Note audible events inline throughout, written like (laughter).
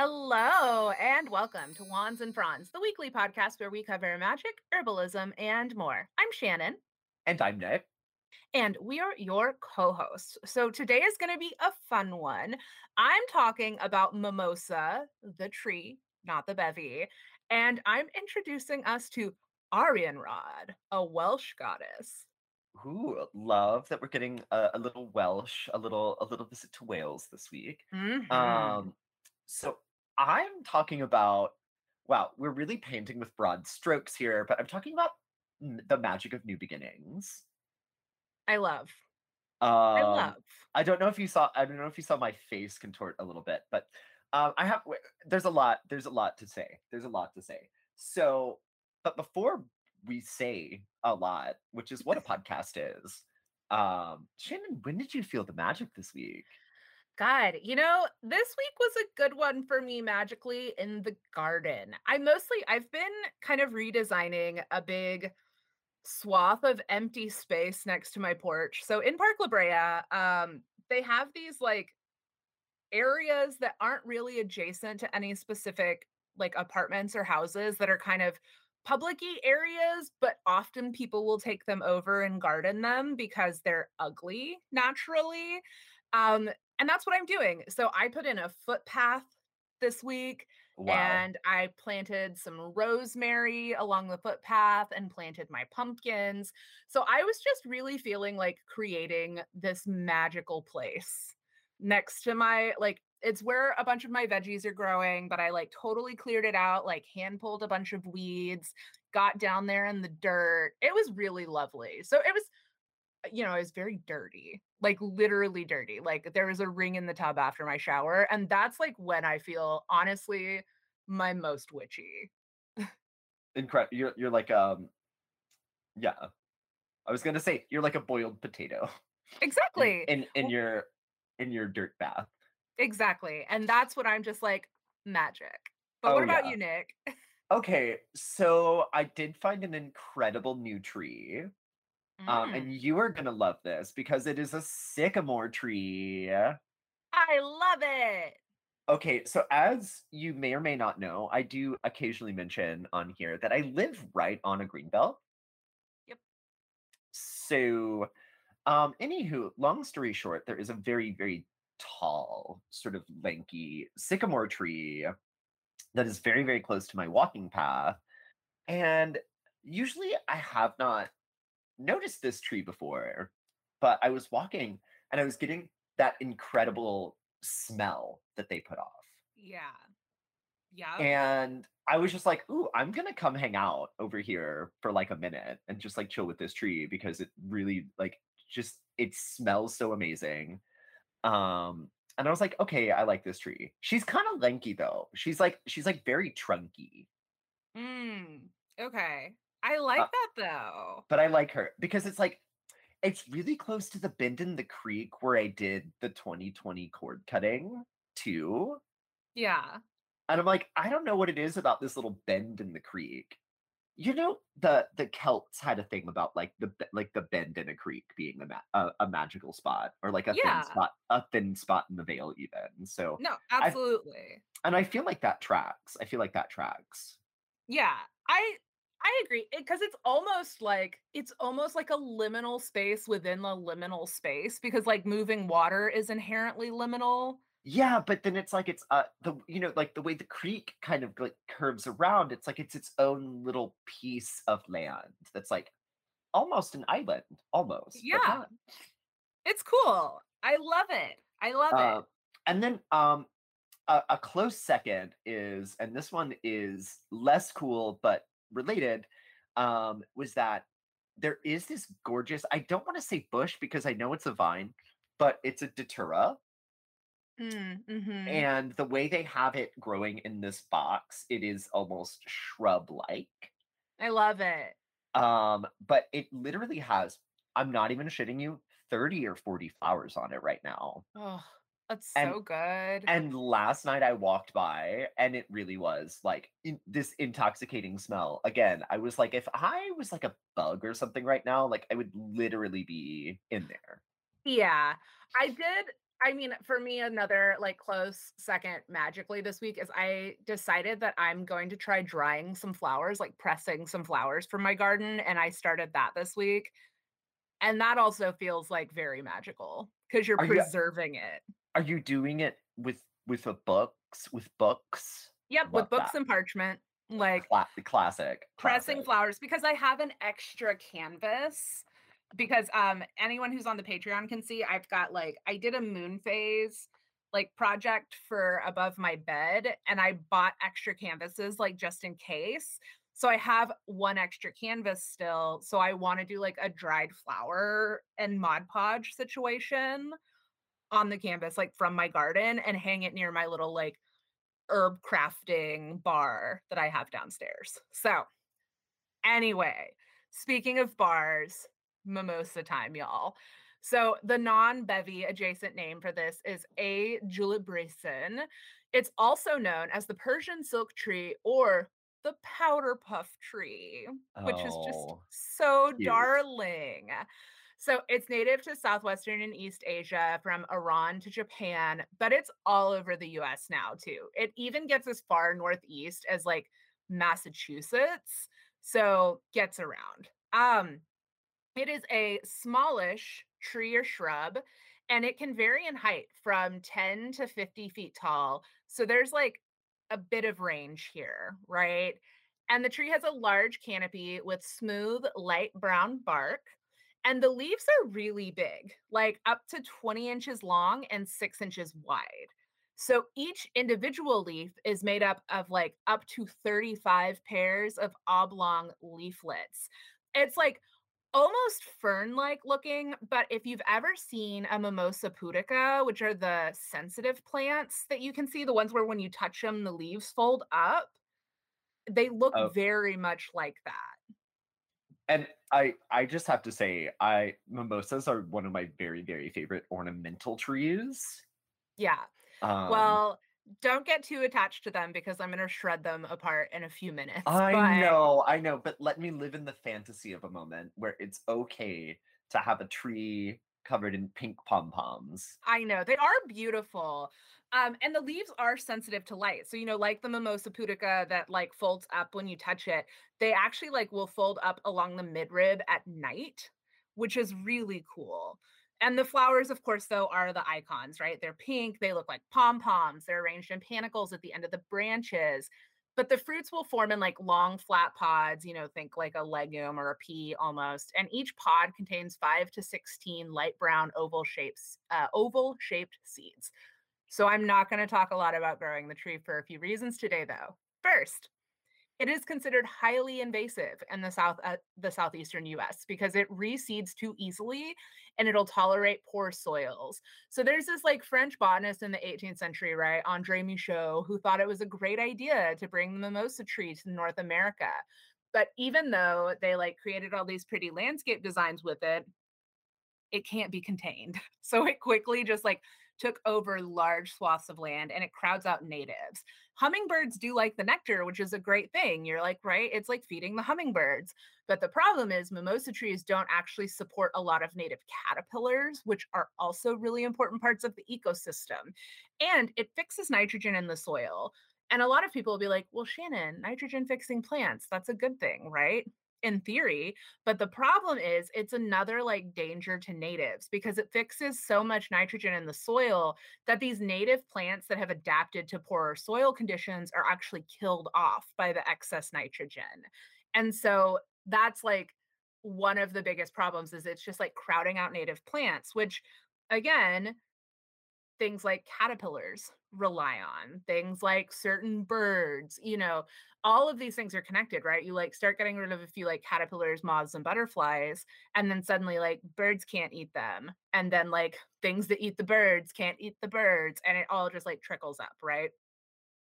Hello and welcome to Wands and Fronds, the weekly podcast where we cover magic, herbalism, and more. I'm Shannon. And I'm Nick. And we are your co hosts. So today is going to be a fun one. I'm talking about Mimosa, the tree, not the bevy. And I'm introducing us to Arianrhod, a Welsh goddess. Ooh, love that we're getting a, a little Welsh, a little a little visit to Wales this week. Mhm. Um, so I'm talking about wow, we're really painting with broad strokes here, but I'm talking about the magic of new beginnings. I love. I Um, love. I don't know if you saw I don't know if you saw my face contort a little bit, but um, I have there's a lot there's a lot to say. There's a lot to say. So, but before we say a lot, which is what a (laughs) podcast is, um, Shannon, when did you feel the magic this week? God, you know, this week was a good one for me magically in the garden. I mostly I've been kind of redesigning a big swath of empty space next to my porch. So in Park La Brea, um, they have these like areas that aren't really adjacent to any specific like apartments or houses that are kind of publicy areas, but often people will take them over and garden them because they're ugly naturally. Um, and that's what I'm doing. So I put in a footpath this week Wow. and I planted some rosemary along the footpath and planted my pumpkins. So I was just really feeling like creating this magical place next to my like it's where a bunch of my veggies are growing, but I like totally cleared it out, like hand pulled a bunch of weeds, got down there in the dirt. It was really lovely. So it was you know, it was very dirty, like literally dirty. Like there was a ring in the tub after my shower. And that's like when I feel honestly my most witchy. (laughs) Incredible. You're you're like um yeah. I was gonna say you're like a boiled potato (laughs) Exactly. in, in Well, your in your dirt bath. exactly. And that's what I'm just like magic. But what Oh about yeah. you, Nick? (laughs) Okay, so I did find an incredible new tree. Um, Mm, and you are gonna love this because it is a sycamore tree. I love it. Okay, so as you may or may not know, I do occasionally mention on here that I live right on a greenbelt. Yep. So, um, anywho, long story short, there is a very, very tall, sort of lanky sycamore tree that is very, very close to my walking path. And usually I have not noticed this tree before, but I was walking and I was getting that incredible smell that they put off. Yeah. Yeah. And I was just like, "Ooh, I'm gonna come hang out over here for like a minute and just like chill with this tree because it really like just it smells so amazing." Um, and I was like, "Okay, I like this tree." She's kind of lanky though. She's like she's like very trunky. Mm, okay. I like Uh, that though. but I like her because it's like it's really close to the bend in the creek where I did the 2020 cord cutting too. Yeah. And I'm like, I don't know what it is about this little bend in the creek. You know, the the Celts had a thing about like the like the bend in a creek being a, ma- a a magical spot or like a thin spot, a thin spot in the veil even. So No, I absolutely. and I feel like that tracks. I feel like that tracks. Yeah, I I agree because it's almost like it's almost like a liminal space within the liminal space because like moving water is inherently liminal. Yeah, but then it's like it's uh the you know like the way the creek kind of like curves around. It's like it's its own little piece of land that's like almost an island, almost, Yeah, it's cool. I love it. I love it. Uh, and then um a, a close second is, and this one is less cool but related, um, was that there is this gorgeous, I don't want to say bush because I know it's a vine, but it's a datura. Mm, mhm. And the way they have it growing in this box, it is almost shrub-like. I love it. Um, but it literally has, I'm not even shitting you, 30 or 40 flowers on it right now. Oh, that's And so good. And last night I walked by and it really was like in, this intoxicating smell. Again, I was like, if I was like a bug or something right now, like I would literally be in there. Yeah, I did. I mean, for me, another like close second magically this week is I decided that I'm going to try drying some flowers, like pressing some flowers from my garden. And I started that this week. And that also feels like very magical because you're Are you preserving it. Are you doing it with with a books with books? Yep, with books that. and parchment, like Cla- classic. pressing Classic. flowers because I have an extra canvas. Because um anyone who's on the Patreon can see I've got like I did a moon phase like project for above my bed and I bought extra canvases like just in case. So I have one extra canvas still. So I want to do like a dried flower and Mod Podge situation on the canvas, like from my garden, and hang it near my little like herb crafting bar that I have downstairs. So Anyway, speaking of bars, mimosa time, y'all. So the non-bevy adjacent name for this is A. julibrissin. It's also known as the Persian silk tree or the powder puff tree, which is just Oh, so cute. darling. So it's native to Southwestern and East Asia from Iran to Japan, but it's all over the US now too. It even gets as far northeast as like Massachusetts, so gets around. Um it is a smallish tree or shrub, and it can vary in height from 10 to 50 feet tall. So there's like a bit of range here, right? And the tree has a large canopy with smooth, light brown bark. And the leaves are really big, like up to 20 inches long and six inches wide. So each individual leaf is made up of like up to 35 pairs of oblong leaflets. It's like almost fern-like looking, but if you've ever seen a Mimosa pudica, which are the sensitive plants that you can see, the ones where when you touch them, the leaves fold up, they look Oh, very much like that. And I I just have to say, I mimosas are one of my very very favorite ornamental trees. Yeah. Um, Well, don't get too attached to them because I'm going to shred them apart in a few minutes. I But know, I know, but let me live in the fantasy of a moment where it's okay to have a tree covered in pink pom poms. I know they are beautiful. Um, and the leaves are sensitive to light. So, you know, like the mimosa pudica that like folds up when you touch it, they actually like will fold up along the midrib at night, which is really cool. And the flowers, of course, though, are the icons, right? They're pink, they look like pom poms, they're arranged in panicles at the end of the branches. But the fruits will form in like long flat pods, you know, think like a legume or a pea almost. And each pod contains five to 16 light brown oval shapes, uh, oval shaped seeds. So I'm not going to talk a lot about growing the tree for a few reasons today, though. First, it is considered highly invasive in the south uh, the southeastern US because it reseeds too easily and it'll tolerate poor soils. So there's this like French botanist in the 18th century, right, Andre Michaux, who thought it was a great idea to bring the mimosa tree to North America. But even though they like created all these pretty landscape designs with it, it can't be contained. (laughs) So it quickly just like took over large swaths of land and it crowds out natives. Hummingbirds do like the nectar, which is a great thing. You're like, right? It's like feeding the hummingbirds. But the problem is, mimosa trees don't actually support a lot of native caterpillars, which are also really important parts of the ecosystem. And it fixes nitrogen in the soil. And a lot of people will be like, well, Shannon, nitrogen fixing plants, that's a good thing, right? In theory, but the problem is it's another like danger to natives because it fixes so much nitrogen in the soil that these native plants that have adapted to poorer soil conditions are actually killed off by the excess nitrogen. And so that's like one of the biggest problems is it's just like crowding out native plants, which again, things like caterpillars rely on, things like certain birds, you know, all of these things are connected, right? You like start getting rid of a few like caterpillars, moths, and butterflies, and then suddenly like birds can't eat them. And then like things that eat the birds can't eat the birds. And it all just like trickles up, right?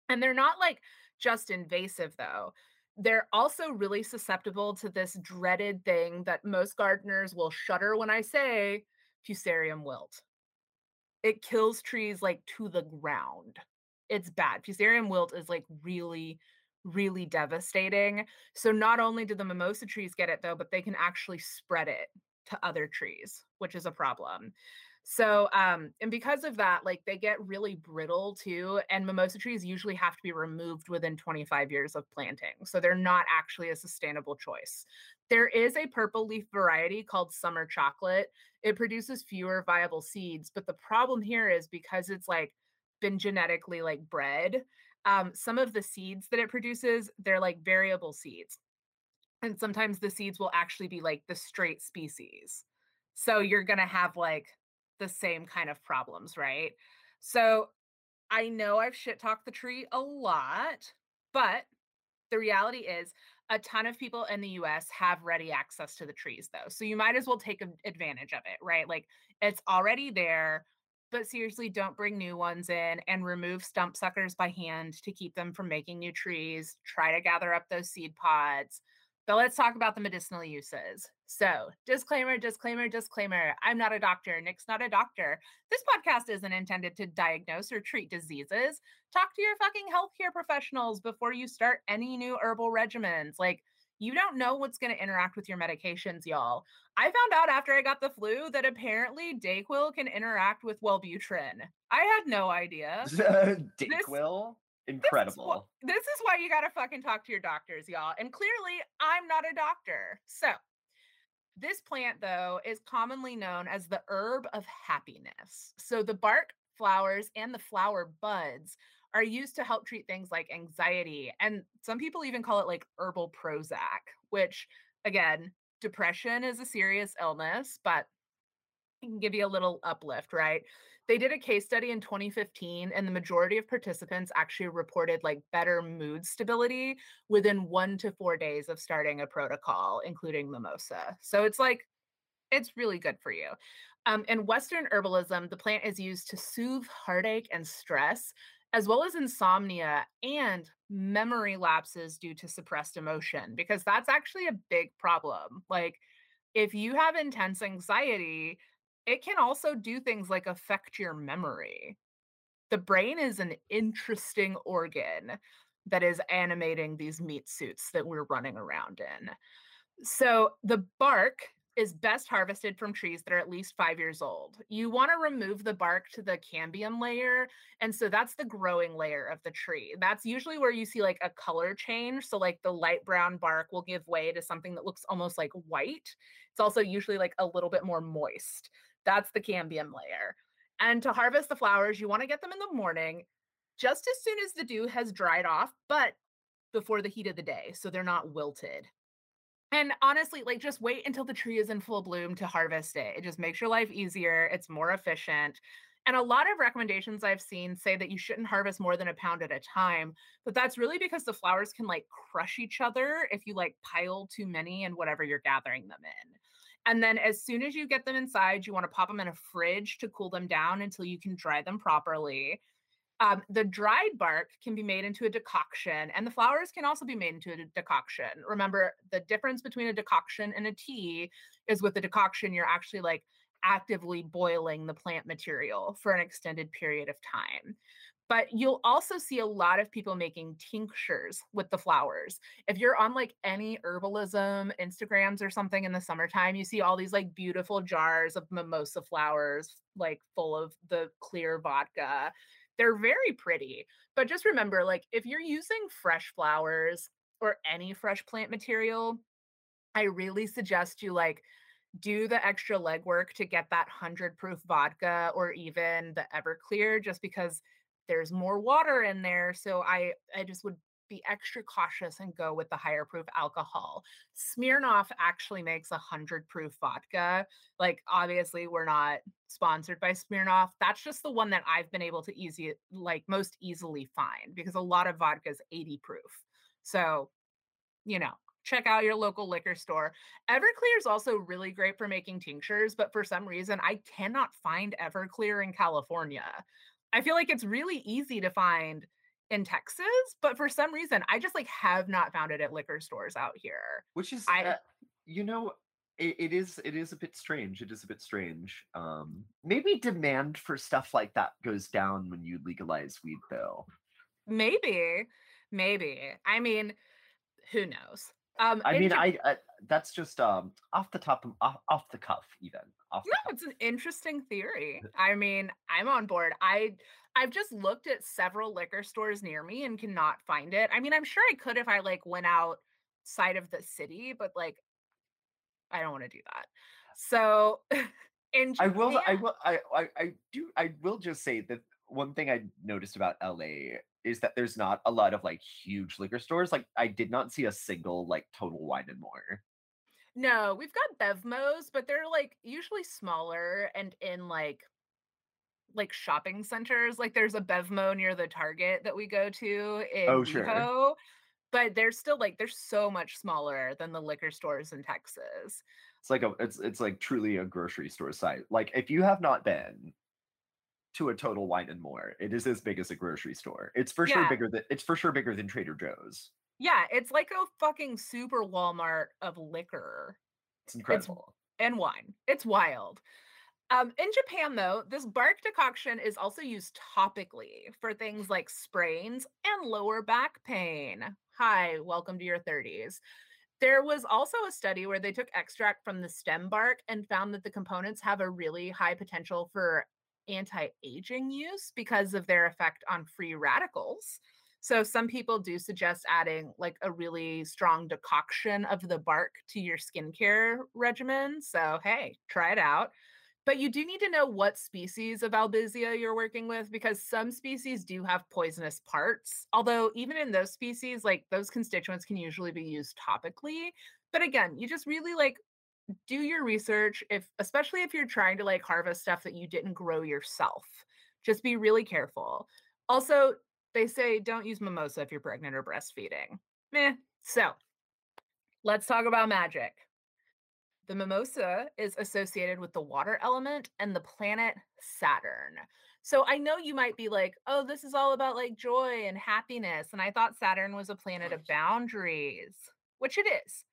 And they're not like just invasive though. They're also really susceptible to this dreaded thing that most gardeners will shudder when I say fusarium wilt it kills trees like to the ground. It's bad. Fusarium wilt is like really, really devastating. So not only do the mimosa trees get it though, but they can actually spread it to other trees, which is a problem. So, um, and because of that, like they get really brittle too. And mimosa trees usually have to be removed within 25 years of planting. So they're not actually a sustainable choice. There is a purple leaf variety called summer chocolate. It produces fewer viable seeds, but the problem here is because it's like been genetically like bred, um, some of the seeds that it produces, they're like variable seeds. And sometimes the seeds will actually be like the straight species. So you're going to have like the same kind of problems, right? So I know I've shit talked the tree a lot, but the reality is a ton of people in the US have ready access to the trees though. So you might as well take advantage of it, right? Like it's already there, but seriously don't bring new ones in and remove stump suckers by hand to keep them from making new trees. Try to gather up those seed pods. But let's talk about the medicinal uses. So, disclaimer, disclaimer, disclaimer. I'm not a doctor. Nick's not a doctor. This podcast isn't intended to diagnose or treat diseases. Talk to your fucking healthcare professionals before you start any new herbal regimens. Like, you don't know what's going to interact with your medications, y'all. I found out after I got the flu that apparently Dayquil can interact with Wellbutrin. I had no idea. (laughs) Dayquil? Incredible. This is, this is why you got to fucking talk to your doctors, y'all. And clearly, I'm not a doctor. So, this plant, though, is commonly known as the herb of happiness. So, the bark, flowers, and the flower buds are used to help treat things like anxiety. And some people even call it like herbal Prozac, which, again, depression is a serious illness, but it can give you a little uplift, right? They did a case study in 2015, and the majority of participants actually reported like better mood stability within one to four days of starting a protocol, including mimosa. So it's like, it's really good for you. Um, in Western herbalism, the plant is used to soothe heartache and stress, as well as insomnia and memory lapses due to suppressed emotion, because that's actually a big problem. Like, if you have intense anxiety, it can also do things like affect your memory. The brain is an interesting organ that is animating these meat suits that we're running around in. So the bark is best harvested from trees that are at least five years old. You want to remove the bark to the cambium layer. And so that's the growing layer of the tree. That's usually where you see like a color change. So, like the light brown bark will give way to something that looks almost like white. It's also usually like a little bit more moist. That's the cambium layer. And to harvest the flowers, you want to get them in the morning, just as soon as the dew has dried off, but before the heat of the day, so they're not wilted. And honestly, like just wait until the tree is in full bloom to harvest it. It just makes your life easier, it's more efficient. And a lot of recommendations I've seen say that you shouldn't harvest more than a pound at a time, but that's really because the flowers can like crush each other if you like pile too many and whatever you're gathering them in. And then as soon as you get them inside, you want to pop them in a fridge to cool them down until you can dry them properly. Um, the dried bark can be made into a decoction, and the flowers can also be made into a decoction. Remember, the difference between a decoction and a tea is with the decoction, you're actually like actively boiling the plant material for an extended period of time. But you'll also see a lot of people making tinctures with the flowers. If you're on like any herbalism Instagrams or something in the summertime, you see all these like beautiful jars of mimosa flowers, like full of the clear vodka. They're very pretty. But just remember, like, if you're using fresh flowers or any fresh plant material, I really suggest you like do the extra legwork to get that 100 proof vodka or even the Everclear, just because there's more water in there. So I I just would be extra cautious and go with the higher proof alcohol. Smirnoff actually makes a 100 proof vodka. Like, obviously, we're not sponsored by Smirnoff. That's just the one that I've been able to easy, like, most easily find because a lot of vodka is 80 proof. So, you know, check out your local liquor store. Everclear is also really great for making tinctures, but for some reason, I cannot find Everclear in California. I feel like it's really easy to find in Texas, but for some reason, I just like have not found it at liquor stores out here. Which is, I, uh, you know, it, it is it is a bit strange. It is a bit strange. Um, maybe demand for stuff like that goes down when you legalize weed, though. Maybe, maybe. I mean, who knows? Um, I mean, I, I that's just um off the top of off, off the cuff even off no, cuff. it's an interesting theory. I mean, I'm on board. I I've just looked at several liquor stores near me and cannot find it. I mean, I'm sure I could if I like went outside of the city, but like I don't want to do that. So (laughs) in I will I will I, I I do I will just say that one thing I noticed about LA is that there's not a lot of like huge liquor stores. Like I did not see a single like Total Wine and More. no, we've got Bevmos, but they're like usually smaller and in like like shopping centers. Like there's a Bevmo near the Target that we go to in Oh sure. But they're still like they're so much smaller than the liquor stores in Texas. It's like a it's it's like truly a grocery store site. Like if you have not been to a Total Wine and More, it is as big as a grocery store. It's for sure bigger than it's for sure bigger than Trader Joe's. yeah, it's like a fucking super Walmart of liquor. It's It's incredible. and wine. It's wild. Um, in Japan, though, this bark decoction is also used topically for things like sprains and lower back pain. Hi, welcome to your 30s. There was also a study where they took extract from the stem bark and found that the components have a really high potential for anti aging use because of their effect on free radicals. So, some people do suggest adding like a really strong decoction of the bark to your skincare regimen. So, hey, try it out. But you do need to know what species of Albizia you're working with because some species do have poisonous parts. Although, even in those species, like those constituents can usually be used topically. But again, you just really like do your research if especially if you're trying to like harvest stuff that you didn't grow yourself. Just be really careful. Also, they say don't use mimosa if you're pregnant or breastfeeding. Meh. So, let's talk about magic. The mimosa is associated with the water element and the planet Saturn. So I know you might be like, oh, this is all about like joy and happiness. And I thought Saturn was a planet of boundaries, which it is.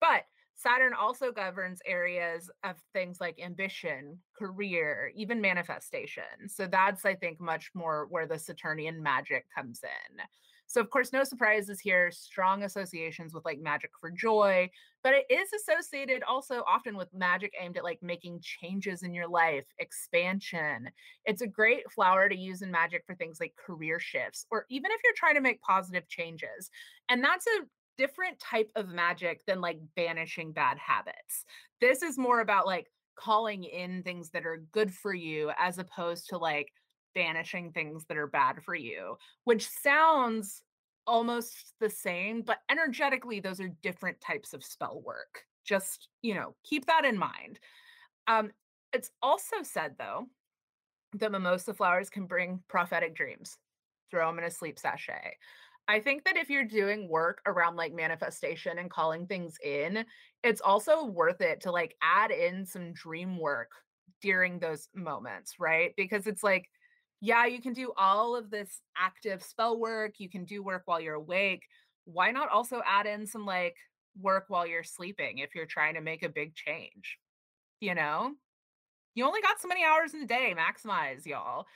But Saturn also governs areas of things like ambition, career, even manifestation. So that's, I think, much more where the Saturnian magic comes in. So, of course, no surprises here, strong associations with like magic for joy, but it is associated also often with magic aimed at like making changes in your life, expansion. It's a great flower to use in magic for things like career shifts, or even if you're trying to make positive changes. And that's a different type of magic than like banishing bad habits. This is more about like calling in things that are good for you as opposed to like banishing things that are bad for you, which sounds almost the same, but energetically, those are different types of spell work. Just, you know, keep that in mind. Um, it's also said, though, that mimosa flowers can bring prophetic dreams. Throw them in a sleep sachet. I think that if you're doing work around like manifestation and calling things in, it's also worth it to like add in some dream work during those moments, right? Because it's like, yeah, you can do all of this active spell work, you can do work while you're awake. Why not also add in some like work while you're sleeping if you're trying to make a big change? You know? You only got so many hours in the day, maximize, y'all.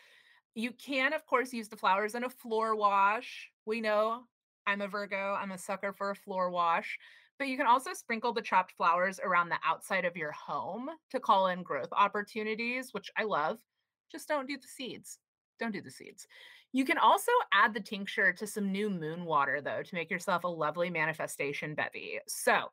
You can, of course, use the flowers in a floor wash. We know I'm a Virgo, I'm a sucker for a floor wash. But you can also sprinkle the chopped flowers around the outside of your home to call in growth opportunities, which I love. Just don't do the seeds. Don't do the seeds. You can also add the tincture to some new moon water, though, to make yourself a lovely manifestation bevy. So,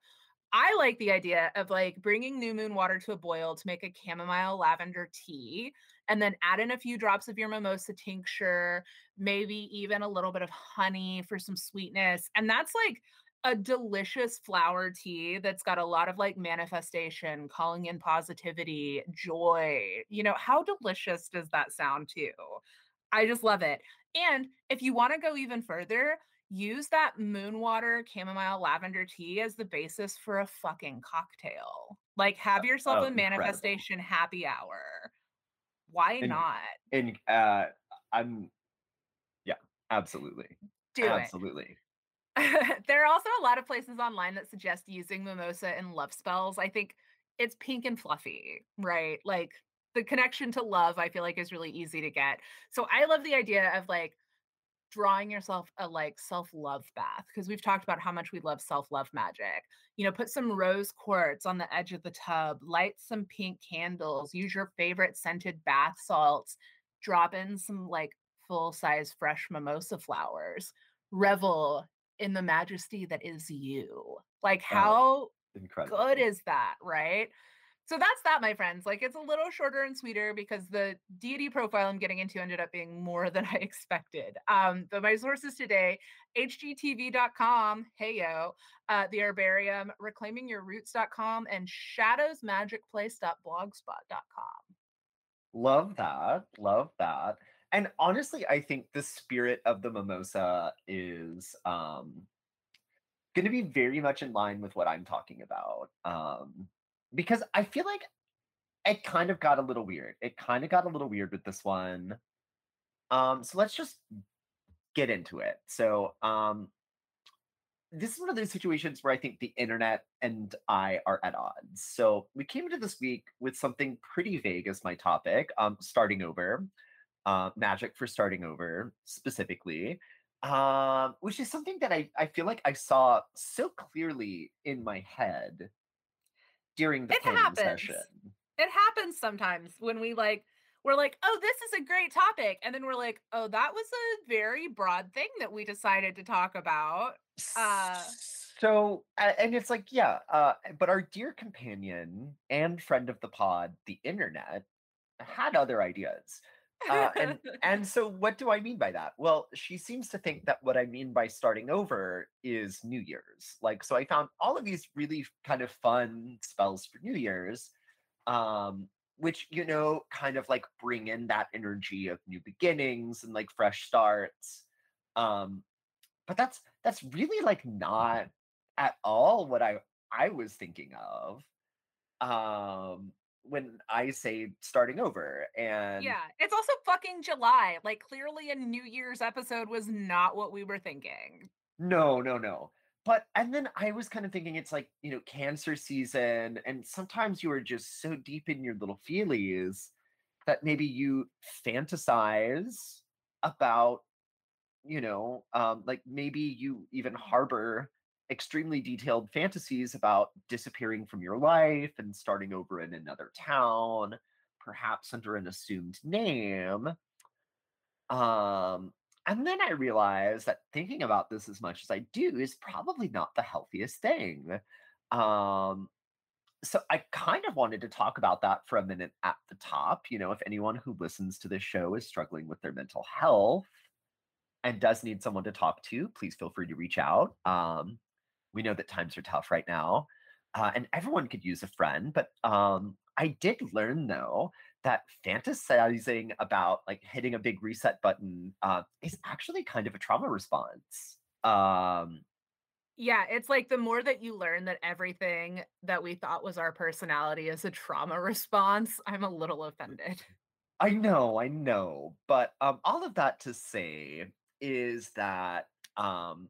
I like the idea of like bringing new moon water to a boil to make a chamomile lavender tea and then add in a few drops of your mimosa tincture, maybe even a little bit of honey for some sweetness. And that's like a delicious flower tea that's got a lot of like manifestation, calling in positivity, joy. You know, how delicious does that sound to you? I just love it. And if you want to go even further, use that moon water chamomile lavender tea as the basis for a fucking cocktail. Like have yourself Oh, a incredible. manifestation happy hour. Why And not? and uh I'm yeah, absolutely. Do it. Absolutely. (laughs) there are also a lot of places online that suggest using mimosa in love spells. I think it's pink and fluffy, right? Like the connection to love, I feel like is really easy to get. So I love the idea of like drawing yourself a like self-love bath because we've talked about how much we love self-love magic. You know, put some rose quartz on the edge of the tub, light some pink candles, use your favorite scented bath salts, drop in some like full-size fresh mimosa flowers. Revel in the majesty that is you. Like Oh, how good is that, right? So that's that, my friends. Like it's a little shorter and sweeter because the deity profile I'm getting into ended up being more (laughs) than I expected. Um, but my sources today, hgtv.com, hey yo, uh, the herbarium, reclaimingyourroots.com, and shadowsmagicplace.blogspot.com. Love that. Love that. And honestly, I think the spirit of the mimosa is um going to be very much in line with what I'm talking about. Um because I feel like it kind of got a little weird. It kind of got a little weird with this one. Um so let's just get into it. So, um this is one of those situations where I think the internet and I are at odds. So, we came into this week with something pretty vague as my topic, um starting over uh, magic for starting over specifically, um, which is something that I, I feel like I saw so clearly in my head during the It planning session. happens. It happens sometimes when we like, we're like, oh, this is a great topic. And then we're like, oh, that was a very broad thing that we decided to talk about. Uh, So, and it's like, yeah, uh, but our dear companion and friend of the pod, the internet, had other ideas. Uh, (laughs) and and so what do I mean by that? Well, she seems to think that what I mean by starting over is New Year's. Like, so I found all of these really kind of fun spells for New Year's, um, which you know, kind of like bring in that energy of new beginnings and like fresh starts. Um, but that's that's really like not at all what I I was thinking of um when I say starting over. And yeah, it's also fucking July. Like, clearly, a New Year's episode was not what we were thinking. no, no, no. But and then I was kind of thinking it's like, you know, cancer season, and sometimes you are just so deep in your little feelies that maybe you fantasize about you know, um, like maybe you even harbor extremely detailed fantasies about disappearing from your life and starting over in another town, perhaps under an assumed name. Um, and then I realized that thinking about this as much as I do is probably not the healthiest thing. Um, so I kind of wanted to talk about that for a minute at the top. You know, if anyone who listens to this show is struggling with their mental health, and does need someone to talk to, please feel free to reach out. Um, we know that times are tough right now, uh, and everyone could use a friend. But um, I did learn though that fantasizing about like hitting a big reset button uh, is actually kind of a trauma response. Um, Yeah, it's like the more that you learn that everything that we thought was our personality is a trauma (laughs) response, I'm a little offended. I know, I know, but um, all of that to say is that um,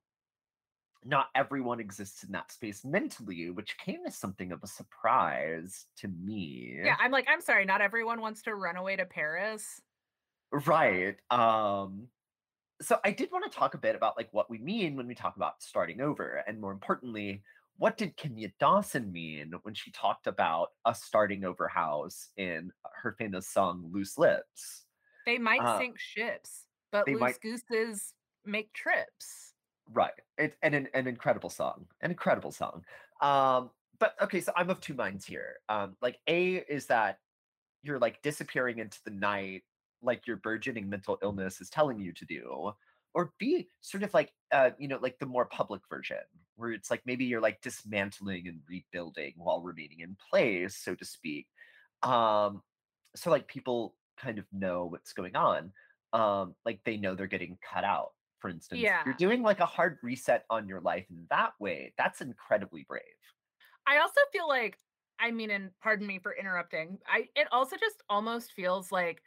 not everyone exists in that space mentally, which came as something of a surprise to me. Yeah, I'm like, I'm sorry, not everyone wants to run away to Paris. Right. Um, so I did want to talk a bit about like what we mean when we talk about starting over, and more importantly, what did Kimya Dawson mean when she talked about a starting over house in her famous song "Loose Lips"? They might Uh, sink ships, but loose might gooses make trips. Right. It's an an incredible song, an incredible song. Um, but okay, so I'm of 2 minds here. Um, like, A, is that you're, like, disappearing into the night like your burgeoning mental illness is telling you to do, or B, sort of like, uh, you know, like the more public version, where it's like maybe you're, like, dismantling and rebuilding while remaining in place, so to speak. Um, so, like, people kind of know what's going on. Um, like, they know they're getting cut out for instance, you're doing like a hard reset on your life in that way. That's incredibly brave. I also feel like, I mean, and pardon me for interrupting. I it also just almost feels like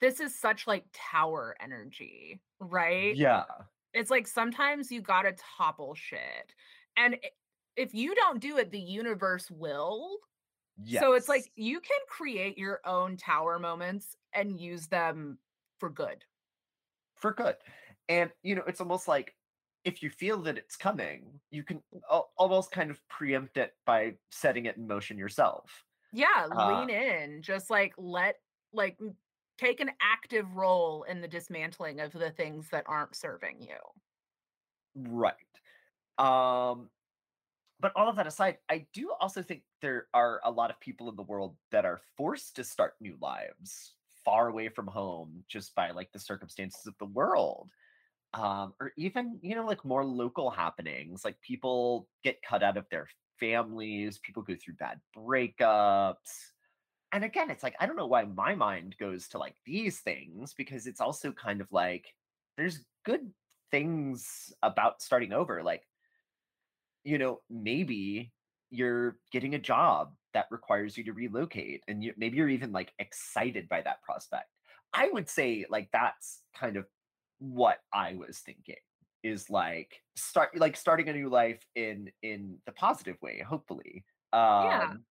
this is such like tower energy, right? Yeah. It's like sometimes you gotta topple shit. And if you don't do it, the universe will. So it's like you can create your own tower moments and use them for good. For good. And, you know, it's almost like if you feel that it's coming, you can al- almost kind of preempt it by setting it in motion yourself. Yeah, Uh, lean in. Just like let like take an active role in the dismantling of the things that aren't serving you. right. Um, but all of that aside, I do also think there are a lot of people in the world that are forced to start new lives far away from home just by like the circumstances of the world. Um, or even, you know, like more local happenings, like people get cut out of their families, people go through bad breakups. And again, it's like, I don't know why my mind goes to like these things because it's also kind of like there's good things about starting over. Like, you know, maybe you're getting a job that requires you to relocate and you, maybe you're even like excited by that prospect. I would say like that's kind of what I was thinking is like start like starting a new life in in the positive way, hopefully. Yeah. Um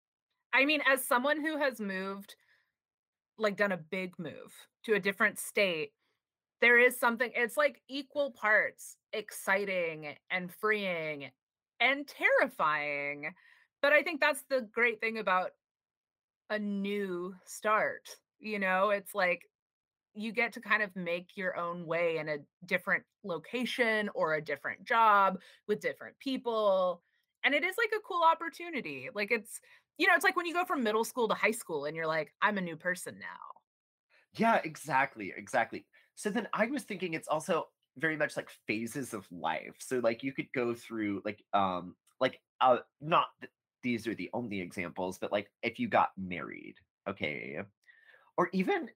I mean, as someone who has moved, like done a big move to a different state, there is something it's like equal parts exciting and freeing and terrifying. But I think that's the great thing about a new start. You know, it's like you get to kind of make your own way in a different location or a different job with different people. And it is like a cool opportunity. Like it's, you know, it's like when you go from middle school to high school and you're like, I'm a new person now. yeah, exactly, exactly. So then I was thinking it's also very much like phases of life. So like you could go through like um like uh not th- these are the only examples, but like if you got married, okay, or even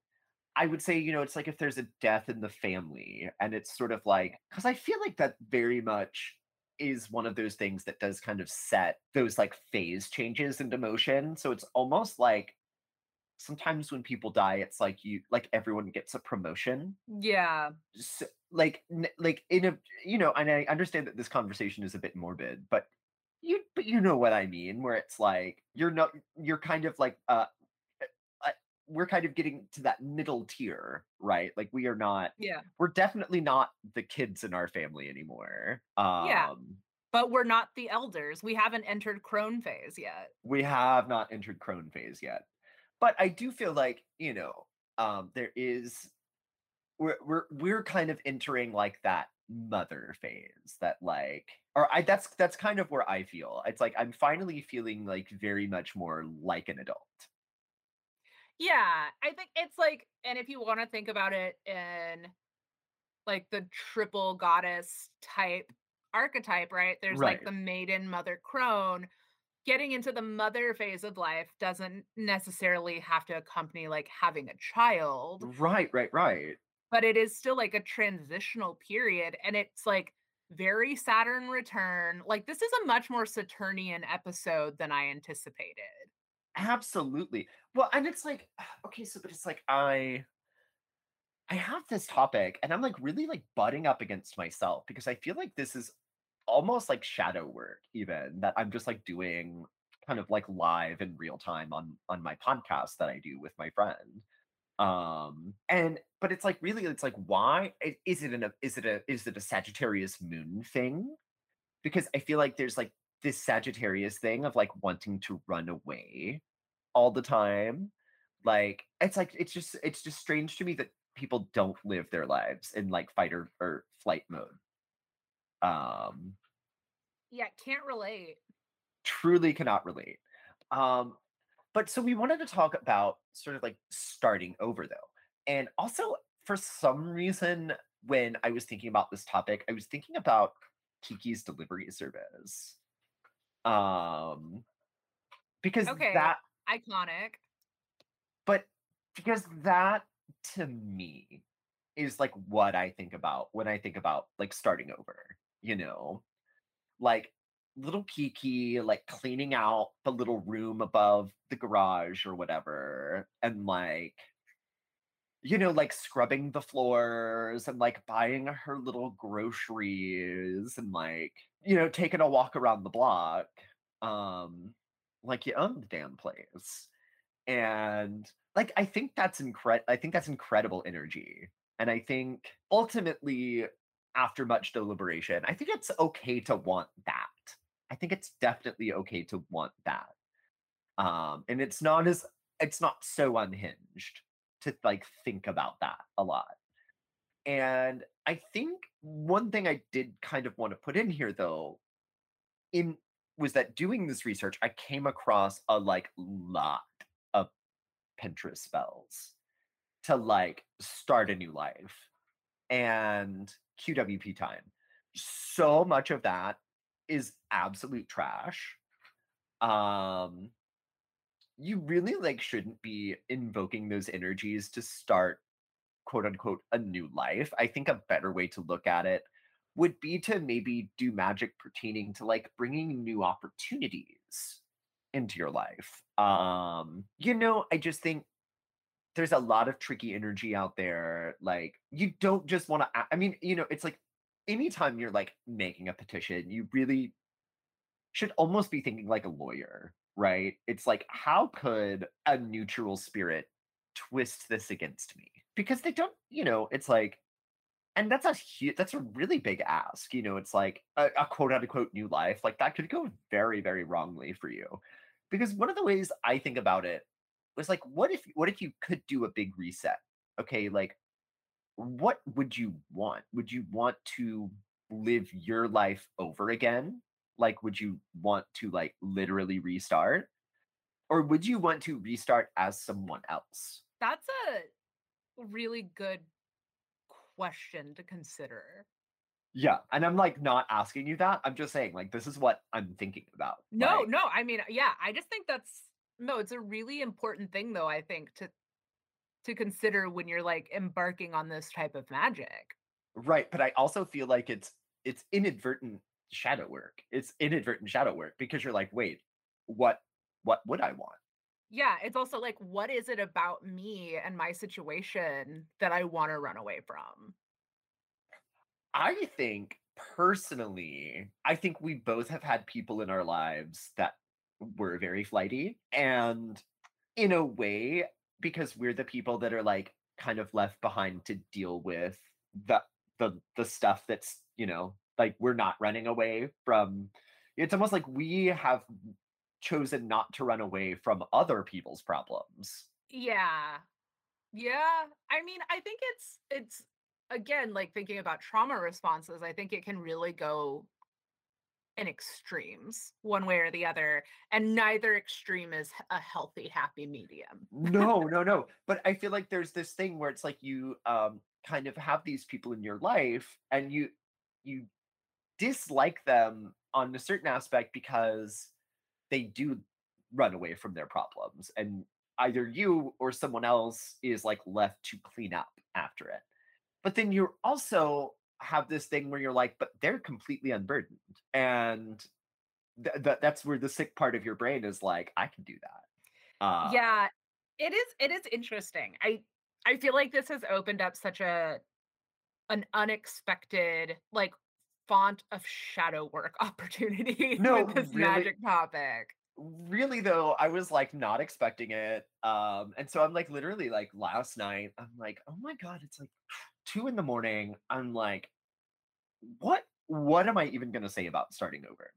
I would say, you know, it's like if there's a death in the family and it's sort of like, because I feel like that very much is one of those things that does kind of set those like phase changes into motion. So it's almost like sometimes when people die, it's like you, like everyone gets a promotion. Yeah. So, like, n- like in a, you know, and I understand that this conversation is a bit morbid, but you, but you know what I mean, where it's like you're not, you're kind of like, uh, we're kind of getting to that middle tier, right? Like we are not Yeah. we're definitely not the kids in our family anymore. Yeah. Um But we're not the elders. We haven't entered crone phase yet. we have not entered crone phase yet. But I do feel like, you know, um there is we're we're we're kind of entering like that mother phase that like or I that's that's kind of where I feel. It's like I'm finally feeling like very much more like an adult. Yeah. I think it's like, and if you want to think about it in like the triple goddess type archetype, right? There's like the maiden, mother, crone. Getting into the mother phase of life doesn't necessarily have to accompany like having a child, Right, right, right. but it is still like a transitional period. And it's like very Saturn return. Like, this is a much more Saturnian episode than I anticipated. Absolutely. Well, and it's like, (sighs) okay, so but it's like I I have this topic and I'm like really like butting up against myself because I feel like this is almost like shadow work even that I'm just like doing kind of like live in real time on on my podcast that I do with my friend. Um and but it's like really it's like why is it an is it a is it a Sagittarius moon thing? Because I feel like there's like this Sagittarius thing of like wanting to run away all the time. Like it's like it's just it's just strange to me that people don't live their lives in like fight or, or flight mode. Um Yeah, can't relate. truly cannot relate. Um but so we wanted to talk about sort of like starting over though. And also for some reason when I was thinking about this topic, I was thinking about Kiki's delivery service. Um because Okay, that iconic. But because that to me is like what I think about when I think about like starting over, you know? Like little Kiki, like cleaning out the little room above the garage or whatever, and like, you know, like scrubbing the floors and like buying her little groceries and like, you know, taking a walk around the block. Um, like you own the damn place. And, like, I think that's incredible. I think that's incredible energy, and I think ultimately after much deliberation, I think it's okay to want that. I think it's definitely okay to want that. Um, and it's not as it's not so unhinged to like think about that a lot. And I think one thing I did kind of want to put in here though, in was that doing this research, I came across a like lot of Pinterest spells to like start a new life and QWP time. So much of that is absolute trash. Um you really like shouldn't be invoking those energies to start quote unquote a new life. I think a better way to look at it would be to maybe do magic pertaining to like bringing new opportunities into your life. Um, you know, I just think there's a lot of tricky energy out there. Like, you don't just want to, I mean, you know, it's like anytime you're like making a petition, you really should almost be thinking like a lawyer, right? It's like, how could a neutral spirit twist this against me? Because they don't, you know, it's like, and that's a huge, that's a really big ask. You know, it's like a, a quote unquote new life. Like that could go very, very wrongly for you. Because one of the ways I think about it was like, what if, what if you could do a big reset? Okay, like, what would you want? Would you want to live your life over again? Like, would you want to like literally restart? Or would you want to restart as someone else? That's a really good question to consider. Yeah. And I'm like not asking you that. I'm just saying, like, this is what I'm thinking about. No, Like, no, I mean, yeah, I just think that's no, it's a really important thing though, I think to to consider when you're like embarking on this type of magic. right. But I also feel like it's it's inadvertent shadow work. It's inadvertent shadow work because you're like, wait, what what would I want? Yeah, it's also like what is it about me and my situation that I want to run away from? I think personally, I think we both have had people in our lives that were very flighty. And in a way, because we're the people that are like kind of left behind to deal with the the the stuff that's, you know, like we're not running away from it's almost like we have chosen not to run away from other people's problems. Yeah. Yeah. I mean, I think it's it's again like thinking about trauma responses, I think it can really go in extremes one way or the other and neither extreme is a healthy happy medium. No, no, no. But I feel like there's this thing where it's like you um kind of have these people in your life and you you dislike them on a certain aspect because they do run away from their problems and either you or someone else is like left to clean up after it. But then you also have this thing where you're like, but they're completely unburdened. And th- th- that's where the sick part of your brain is like, I can do that. Uh Yeah, it is it is interesting. I I feel like this has opened up such a an unexpected like font of shadow work (laughs) opportunity no, with this really magic topic. really though, I was like not expecting it. Um, and so I'm like literally like last night, I'm like, oh my god, it's like two in the morning. I'm like, what what am I even gonna say about starting over?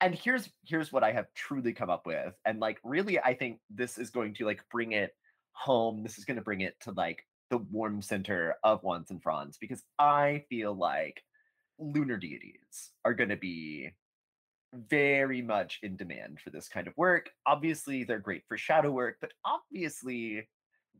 And here's here's what I have truly come up with. And like really, I think this is going to like bring it home. This is gonna bring it to like the warm center of Wands and Fronds because I feel like lunar deities are gonna be very much in demand for this kind of work. Obviously, they're great for shadow work, but obviously,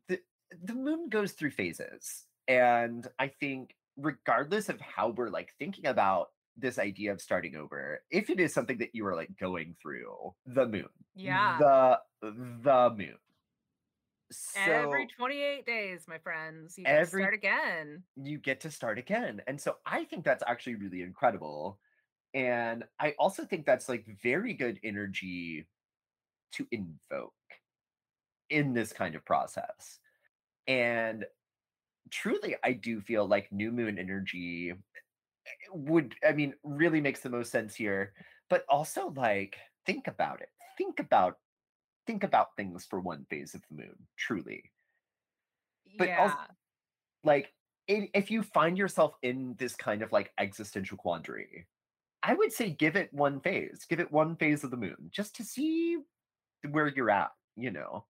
the the moon goes through phases, and I think regardless of how we're like thinking about this idea of starting over, if it is something that you are like going through, the moon, Yeah. the the moon. Every 28 days, my friends, you get to start again. you get to start again. And so I think that's actually really incredible. And I also think that's like very good energy to invoke in this kind of process. And truly, I do feel like new moon energy eh, would, I mean, really makes the most sense here. But also, like, think about it. Think about think about things for one phase of the moon, truly. But also like i- if you find yourself in this kind of like existential quandary, I would say give it one phase, give it one phase of the moon just to see where you're at, you know.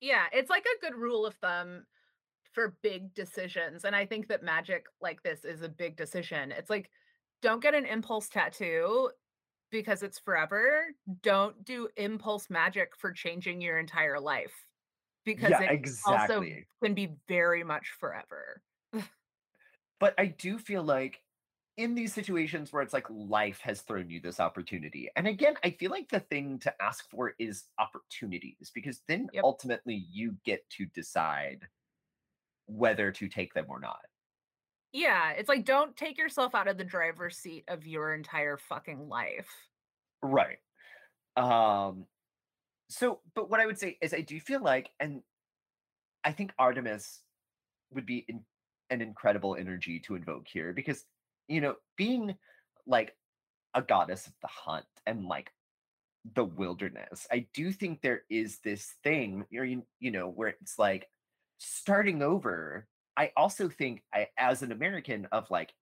Yeah, it's like a good rule of thumb for big decisions, and I think that magic like this is a big decision. It's like, don't get an impulse tattoo because it's forever. Don't do impulse magic for changing your entire life because Yeah, it also can be very much forever. (laughs) But I do feel like in these situations where it's like life has thrown you this opportunity. And again, I feel like the thing to ask for is opportunities because then Yep. ultimately you get to decide whether to take them or not. Yeah, it's like don't take yourself out of the driver's seat of your entire fucking life. Right. Um so but what I would say is I do feel like and I think Artemis would be in, an incredible energy to invoke here because you know, being like a goddess of the hunt and like the wilderness. I do think there is this thing, you, you know, where it's like starting over. I also think I, as an American of like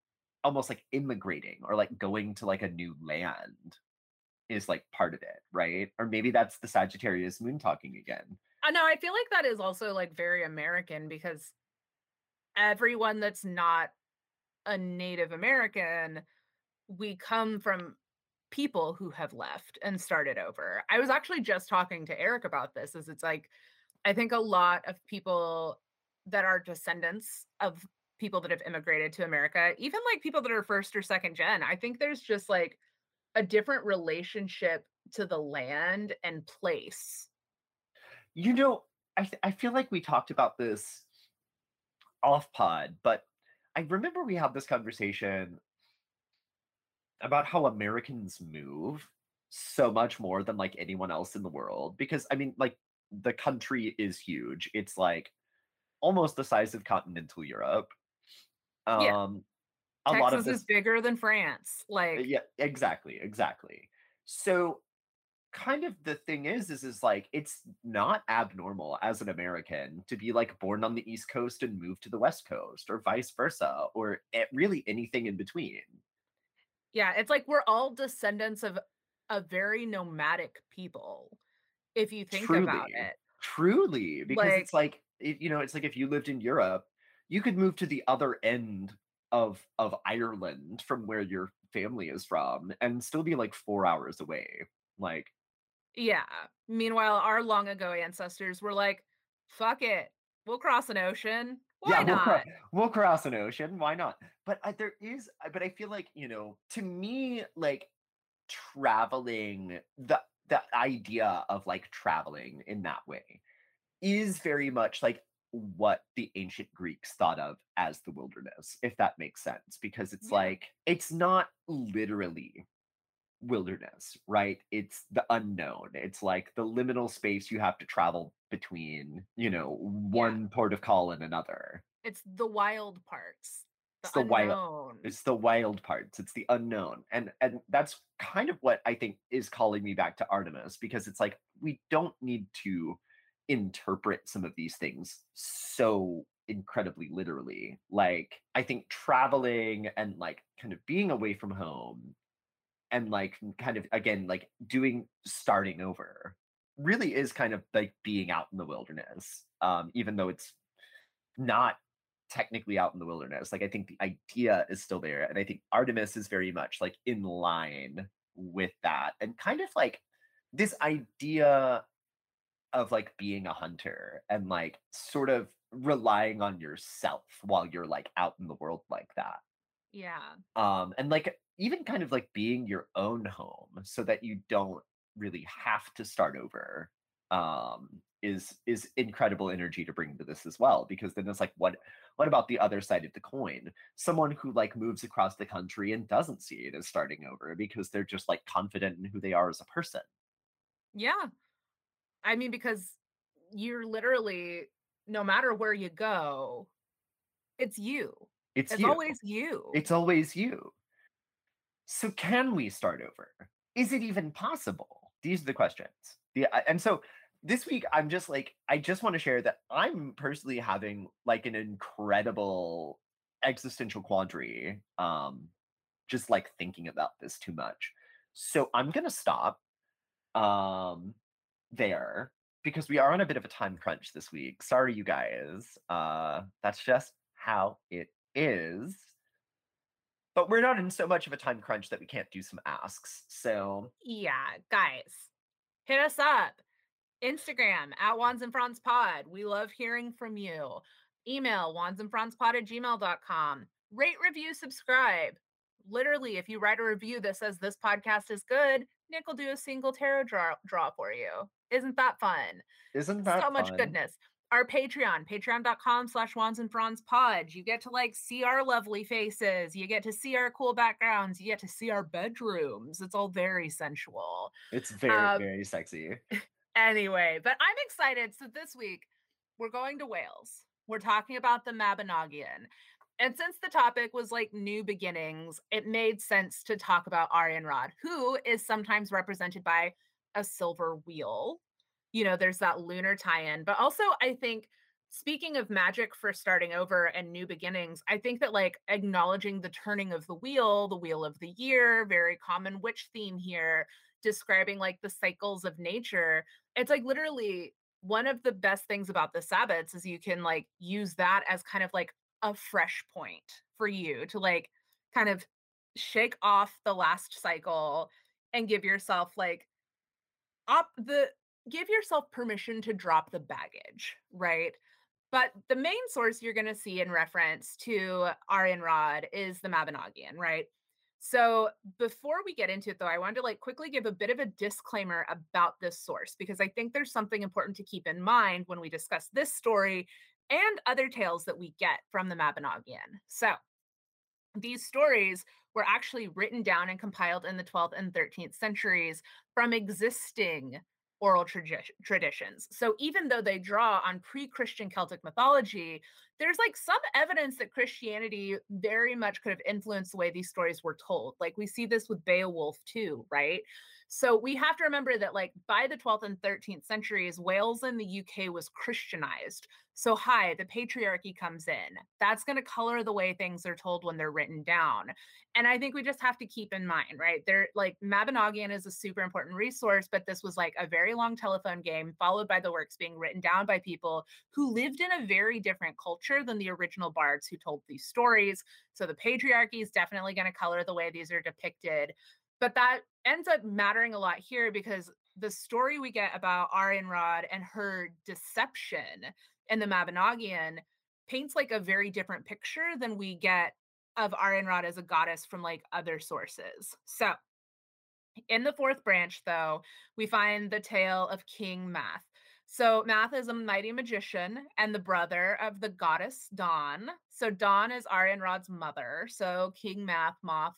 almost like immigrating or like going to like a new land is like part of it, right? Or maybe that's the Sagittarius moon talking again. Uh, I know I feel like that is also like very American because everyone that's not a Native American, we come from people who have left and started over. I was actually just talking to Eric about this is it's like I think a lot of people that are descendants of people that have immigrated to America, even like people that are first or second gen, I think there's just like a different relationship to the land and place. You know, I th- I feel like we talked about this off pod, but I remember we had this conversation about how Americans move so much more than like anyone else in the world because I mean like the country is huge. It's like almost the size of continental Europe. Yeah, Um a lot of Texas is bigger than France. Like yeah, exactly, exactly. So kind of the thing is is is like it's not abnormal as an American to be like born on the East Coast and move to the West Coast or vice versa or really anything in between. Yeah, it's like we're all descendants of a very nomadic people, if you think about it. Truly, because Like, it's like it, you know, it's like if you lived in Europe, you could move to the other end of of Ireland from where your family is from and still be like 4 hours away. Like yeah. Meanwhile, our long ago ancestors were like, fuck it. We'll cross an ocean. Why Yeah, we'll cro (laughs) we'll cross an ocean, why not? But, uh, there is uh, but I feel like, you know, to me, like, traveling the the idea of, like, traveling in that way is very much like what the ancient Greeks thought of as the wilderness, if that makes sense, because it's Yeah. like it's not literally wilderness, right? It's the unknown. It's like the liminal space you have to travel between, you know, Yeah. one port of call and another. It's the wild parts, It's the the wild unknown. it's the wild parts. It's the unknown. And and that's kind of what I think is calling me back to Artemis because it's like we don't need to interpret some of these things so incredibly literally. Like I think traveling and like kind of being away from home and like kind of again like doing starting over really is kind of like being out in the wilderness um even though it's not technically out in the wilderness like i think the idea is still there and i think artemis is very much like in line with that and kind of like this idea of like being a hunter and like sort of relying on yourself while you're like out in the world like that Yeah. um and like even kind of like being your own home so that you don't really have to start over um is is incredible energy to bring to this as well because then it's like what what about the other side of the coin someone who like moves across the country and doesn't see it as starting over because they're just like confident in who they are as a person Yeah. I mean, because you're literally, no matter where you go, it's you. it's It's you always you. it's always you so can we start over is it even possible these are the questions the, and so this week I'm just like I just want to share that I'm personally having like an incredible existential quandary um just like thinking about this too much. So I'm going to stop um there because we are on a bit of a time crunch this week. Sorry you guys. Uh that's just how it is. But we're not in so much of a time crunch that we can't do some asks. So Yeah, guys, hit us up. Instagram at Wands and Fronds Pod. We love hearing from you. Email wandsandfrondspod at gmail.com. Rate, review, subscribe. Literally, if you write a review that says this podcast is good, Nick will do a single tarot draw, draw for you. Isn't that fun? isn't that so much goodness. Our Patreon, patreon.com slash wands and fronds pod. You get to like see our lovely faces. You get to see our cool backgrounds. You get to see our bedrooms. It's all very sensual. It's very, Um, very sexy. (laughs) Anyway, but I'm excited. So this week we're going to Wales. We're talking about the Mabinogion. And since the topic was like new beginnings, it made sense to talk about Arianrhod, who is sometimes represented by a silver wheel. You know, there's that lunar tie-in, but also I think speaking of magic for starting over and new beginnings, I think that like acknowledging the turning of the wheel, the wheel of the year, very common witch theme here, describing like the cycles of nature. It's like literally one of the best things about the Sabbats is you can like use that as kind of like a fresh point for you to like kind of shake off the last cycle and give yourself like up the give yourself permission to drop the baggage, right? But the main source you're going to see in reference to Arianrhod is the Mabinogion, right? So before we get into it though, I wanted to like quickly give a bit of a disclaimer about this source because I think there's something important to keep in mind when we discuss this story and other tales that we get from the Mabinogion. So these stories were actually written down and compiled in the 12th and 13th centuries from existing oral tradi- traditions. So even though they draw on pre-Christian Celtic mythology, there's like some evidence that Christianity very much could have influenced the way these stories were told. Like we see this with Beowulf too, right? So we have to remember that like by the 12th and 13th centuries, Wales and the UK was Christianized. So hi, the patriarchy comes in. That's going to color the way things are told when they're written down. And I think we just have to keep in mind, right? There like Mabinogion is a super important resource, but this was like a very long telephone game followed by the works being written down by people who lived in a very different culture than the original bards who told these stories. So the patriarchy is definitely going to color the way these are depicted. But that ends up mattering a lot here because the story we get about Arianrhod and her deception in the Mabinogion paints like a very different picture than we get of Arianrhod as a goddess from like other sources. So in the fourth branch, though, we find the tale of King Math. So Math is a mighty magician and the brother of the goddess Dawn. So Dawn is Arianrhod's mother. So King Math Moth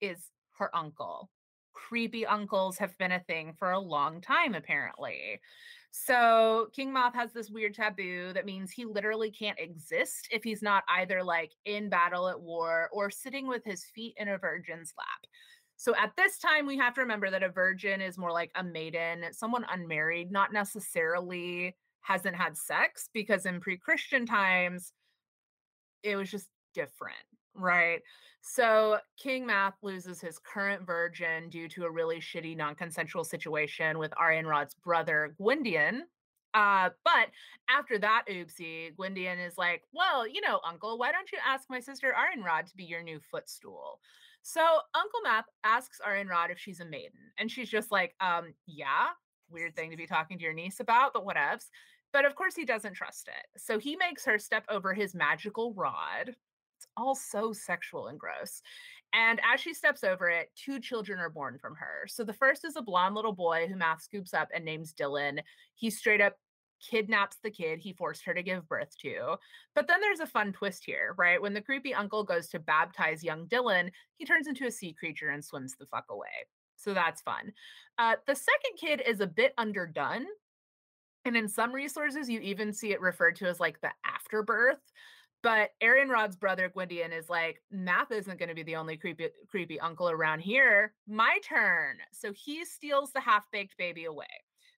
is her uncle. Creepy uncles have been a thing for a long time, apparently. So King Moth has this weird taboo that means he literally can't exist if he's not either like in battle at war or sitting with his feet in a virgin's lap. So at this time, we have to remember that a virgin is more like a maiden, someone unmarried, not necessarily hasn't had sex, because in pre Christian times, it was just different, right? So King Math loses his current virgin due to a really shitty non-consensual situation with Arianrhod's brother Gwydion. Uh, but after that oopsie, Gwydion is like, well, you know, uncle, why don't you ask my sister Arianrhod to be your new footstool? So Uncle Math asks Arianrhod if she's a maiden, and she's just like, um, yeah, weird thing to be talking to your niece about, but whatevs. But of course, he doesn't trust it. So he makes her step over his magical rod. It's all so sexual and gross. And as she steps over it, two children are born from her. So the first is a blonde little boy who Math scoops up and names Dylan. He straight up kidnaps the kid he forced her to give birth to. But then there's a fun twist here, right? When the creepy uncle goes to baptize young Dylan, he turns into a sea creature and swims the fuck away. So that's fun. Uh, the second kid is a bit underdone. And in some resources, you even see it referred to as like the afterbirth. But Arianrhod's brother Gwydion is like, Math isn't going to be the only creepy creepy uncle around here. My turn. So he steals the half-baked baby away,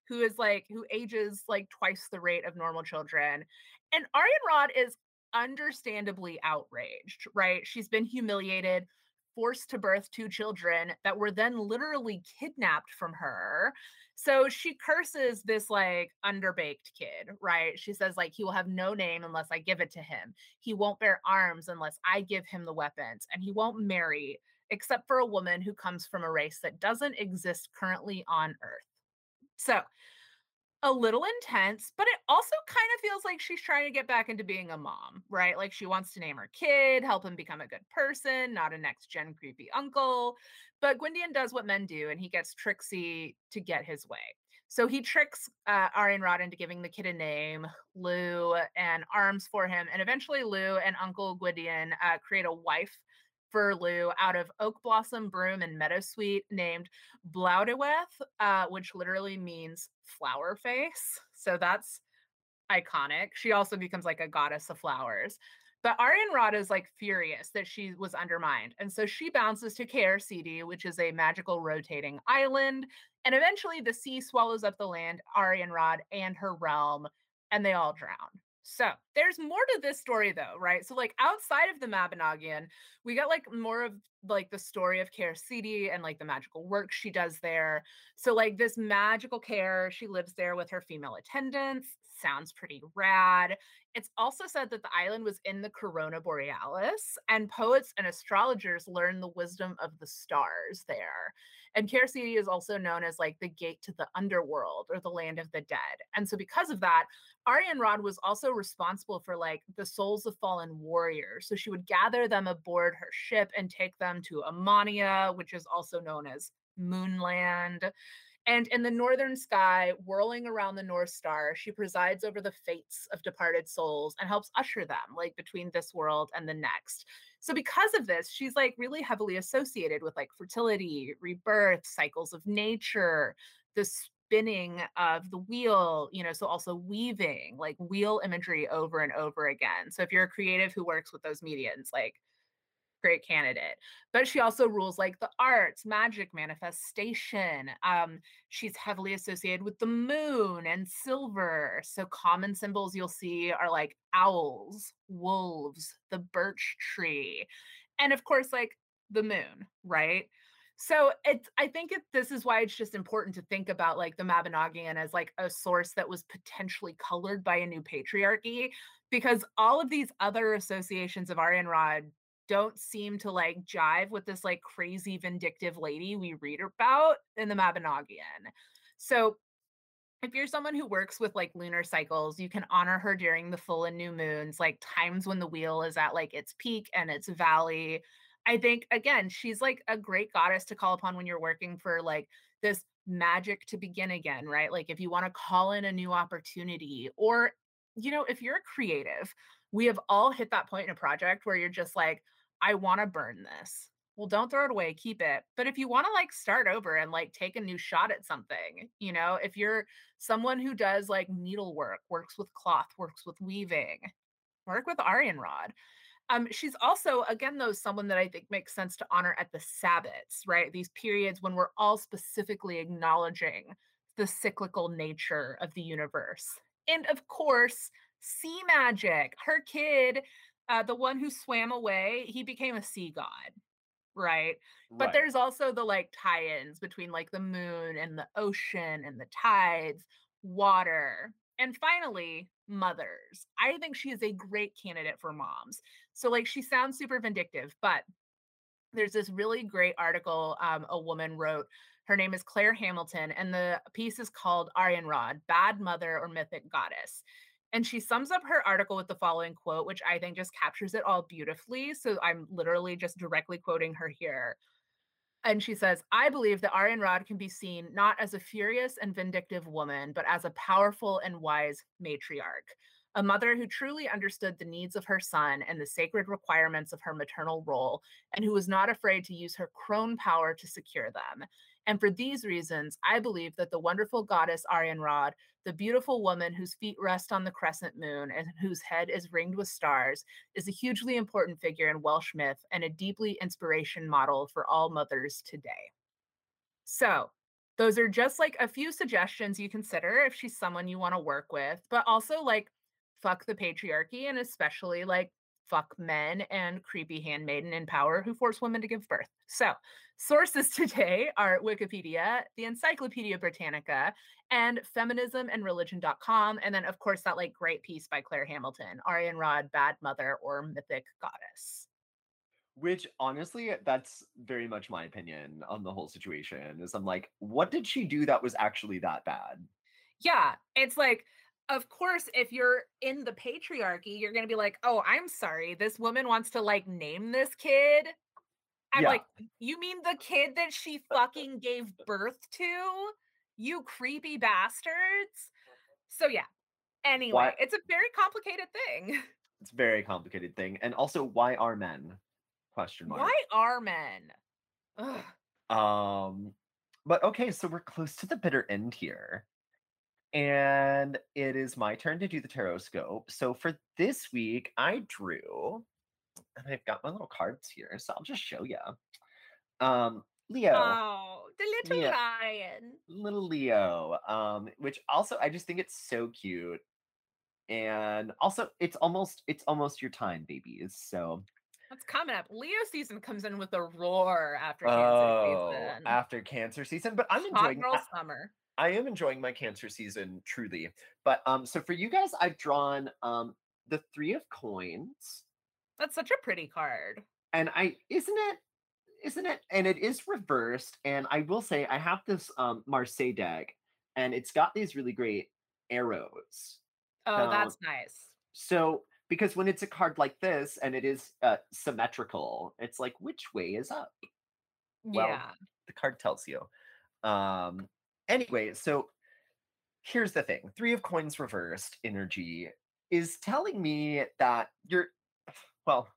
who is like who ages like twice the rate of normal children. And Arianrhod is understandably outraged, right? She's been humiliated, forced to birth two children that were then literally kidnapped from her. So she curses this like underbaked kid, right? She says like he will have no name unless I give it to him. He won't bear arms unless I give him the weapons and he won't marry except for a woman who comes from a race that doesn't exist currently on earth. So, a little intense, but it also kind of feels like she's trying to get back into being a mom, right? Like she wants to name her kid, help him become a good person, not a next gen creepy uncle. But Gwydion does what men do and he gets Trixie to get his way. So he tricks uh, Arianrhod into giving the kid a name, Lou, and arms for him. And eventually, Lou and Uncle Gwydion uh, create a wife Lugh out of oak blossom, broom, and meadowsweet named Blodeuwedd, uh, which literally means flower face. So that's iconic. She also becomes like a goddess of flowers. But Arianrhod is like furious that she was undermined. And so she bounces to Sidi, which is a magical rotating island. And eventually the sea swallows up the land, Arianrhod, and her realm, and they all drown. So there's more to this story though, right? So like outside of the Mabinogion, we got like more of like the story of Caer Sidi and like the magical work she does there. So like this magical care, she lives there with her female attendants. Sounds pretty rad. It's also said that the island was in the Corona Borealis, and poets and astrologers learn the wisdom of the stars there. And Caer Sidi is also known as like the gate to the underworld or the land of the dead. And so, because of that, Arianrhod was also responsible for like the souls of fallen warriors. So she would gather them aboard her ship and take them to Amania, which is also known as Moonland. And in the northern sky, whirling around the North Star, she presides over the fates of departed souls and helps usher them like between this world and the next. So because of this, she's like really heavily associated with like fertility, rebirth, cycles of nature, the spinning of the wheel, you know, so also weaving, like wheel imagery over and over again. So if you're a creative who works with those mediums, like great candidate. But she also rules like the arts, magic, manifestation. Um, she's heavily associated with the moon and silver. So common symbols you'll see are like owls, wolves, the birch tree, and of course, like the moon, right? So it's I think it, this is why it's just important to think about like the Mabinogion as like a source that was potentially colored by a new patriarchy because all of these other associations of Arianrhod don't seem to like jive with this like crazy vindictive lady we read about in the Mabinogion. So if you're someone who works with like lunar cycles, you can honor her during the full and new moons, like times when the wheel is at like its peak and its valley. I think again, she's like a great goddess to call upon when you're working for like this magic to begin again, right? Like if you want to call in a new opportunity or you know, if you're a creative, we have all hit that point in a project where you're just like, I want to burn this. Well, don't throw it away, keep it. But if you want to like start over and like take a new shot at something, you know, if you're someone who does like needlework, works with cloth, works with weaving, work with Arianrhod. Um, she's also, again, though, someone that I think makes sense to honor at the Sabbats, right? These periods when we're all specifically acknowledging the cyclical nature of the universe. And of course, sea magic. Her kid, uh, the one who swam away, he became a sea god, right? But Right. there's also the like tie-ins between like the moon and the ocean and the tides, water, and finally, mothers. I think she is a great candidate for moms. So like she sounds super vindictive, but there's this really great article um, a woman wrote. Her name is Claire Hamilton, and the piece is called Arianrhod, Bad Mother or Mythic Goddess. And she sums up her article with the following quote, which I think just captures it all beautifully. So I'm literally just directly quoting her here. And she says, I believe that Arianrhod can be seen not as a furious and vindictive woman, but as a powerful and wise matriarch, a mother who truly understood the needs of her son and the sacred requirements of her maternal role, and who was not afraid to use her crone power to secure them. And for these reasons, I believe that the wonderful goddess Arianrhod, the beautiful woman whose feet rest on the crescent moon and whose head is ringed with stars, is a hugely important figure in Welsh myth and a deeply inspiration model for all mothers today. So, those are just like a few suggestions you consider if she's someone you want to work with, but also like fuck the patriarchy and especially like fuck men and creepy handmaiden in power who force women to give birth. So, sources (laughs) today are Wikipedia, the Encyclopedia Britannica, and feminismandreligion.com. And then, of course, that like great piece by Claire Hamilton, Arianrhod, Bad Mother or Mythic Goddess. Which honestly, that's very much my opinion on the whole situation. Is I'm like, what did she do that was actually that bad? Yeah, it's like of course, if you're in the patriarchy, you're going to be like, oh, I'm sorry. This woman wants to like name this kid. I'm Yeah. like, you mean the kid that she fucking gave birth to? You creepy bastards. So, yeah. Anyway, Why it's a very complicated thing. (laughs) it's a very complicated thing. And also, why are men? Question mark. Why are men? Ugh. Um, but okay, so we're close to the bitter end here. And it is my turn to do the tarot scope. So for this week, I drew, and I've got my little cards here, so I'll just show you. Um, Leo, Oh, the little Yeah. lion. little Leo, um, which also I just think it's so cute. And also it's almost it's almost your time, babies. So What's coming up? Leo season comes in with a roar after cancer oh, season. after cancer season, but I'm Hot enjoying girl I- summer. I am enjoying my cancer season truly. But um so for you guys I've drawn um the 3 of coins That's such a pretty card. and I isn't it isn't it and it is reversed and I will say I have this um Marseille deck and it's got these really great arrows. Oh, Now, that's nice. So because when it's a card like this and it is uh, symmetrical, it's like which way is up? Well, yeah. the card tells you. Um anyway, so here's the thing. 3 of coins reversed energy is telling me that you're well,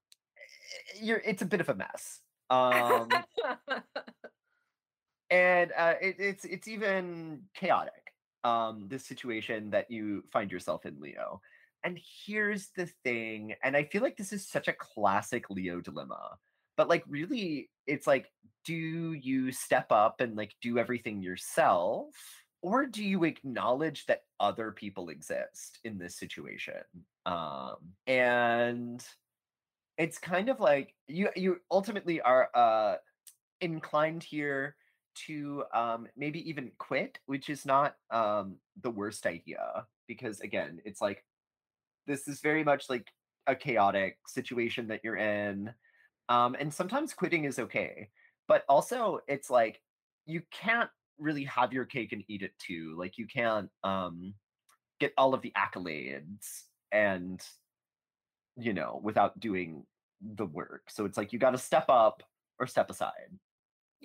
you're it's a bit of a mess. Um (laughs) and uh it, it's it's even chaotic. Um this situation that you find yourself in Leo. And here's the thing, and I feel like this is such a classic Leo dilemma. But like really it's like do you step up and like do everything yourself or do you acknowledge that other people exist in this situation? Um and it's kind of like you you ultimately are uh inclined here to um maybe even quit which is not um the worst idea because again it's like this is very much like a chaotic situation that you're in um and sometimes quitting is okay but also it's like you can't really have your cake and eat it too like you can't um get all of the accolades and you know without doing the work so it's like you got to step up or step aside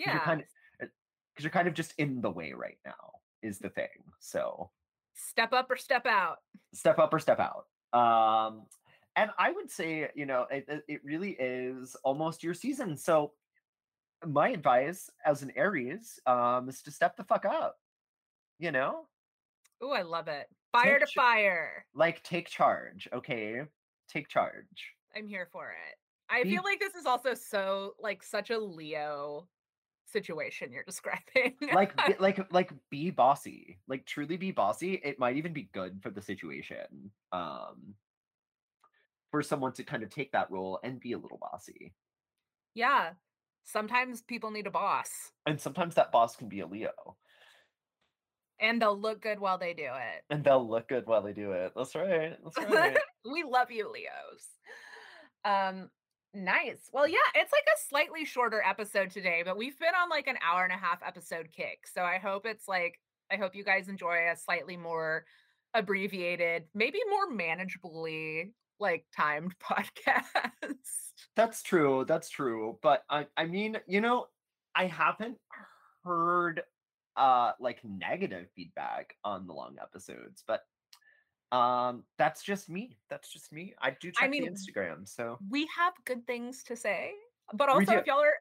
'Cause you're yeah. kind of because you're kind of just in the way right now is the thing so Step up or step out. step up or step out. Um, and I would say, you know, it, it- really is almost your season. So my advice as an Aries um, is to step the fuck up. You know, Oh, I love it. Fire to ch- fire. like take charge. Okay, take charge. I'm here for it. I Be- feel like this is also so like such a Leo situation you're (laughs) describing. Like, (laughs) like, like, be bossy. Like, truly be bossy. It might even be good for the situation. Um, for someone to kind of take that role and be a little bossy. yeah. Sometimes people need a boss And sometimes that boss can be a Leo. and they'll look good while they do it. And they'll look good while they do it. That's right. That's right. (laughs) we love you, Leos. Um, nice. Well, yeah, it's like a slightly shorter episode today, but we've been on like an hour and a half episode kick. So I hope it's like I hope you guys enjoy a slightly more abbreviated, maybe more manageably like timed (laughs) podcast. That's true. That's true. But I I mean, you know, I haven't heard uh like negative feedback on the long episodes, but um that's just me. That's just me. I do check mean, the Instagram, so we have good things to say, but also if y'all are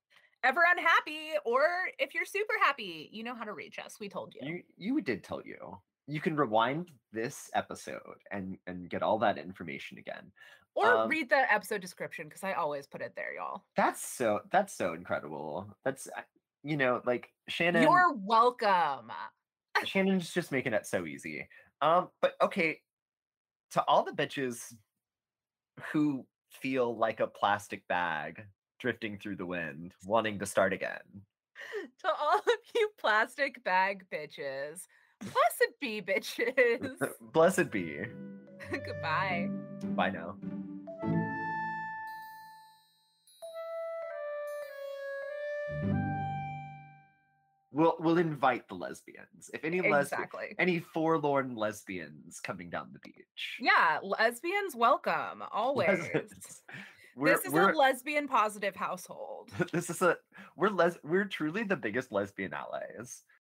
ever unhappy or if you're super happy, you know how to reach us. We told you. you you did tell you. You can rewind this episode and and get all that information again. Or Um, read the episode description because I always put it there, y'all. That's so that's so incredible. That's you know, like Shannon You're welcome. (laughs) Shannon's just making it so easy. Um, but okay, to all the bitches who feel like a plastic bag drifting through the wind, wanting to start again. To all of you plastic bag bitches, blessed be bitches. (laughs) Blessed be. (laughs) Goodbye. Bye now. We'll we'll invite the lesbians. If any lesbian Exactly. any forlorn lesbians coming down the beach. Yeah, lesbians welcome always. (laughs) Lesbians. This is a lesbian positive household. this is a we're les we're truly the biggest lesbian allies.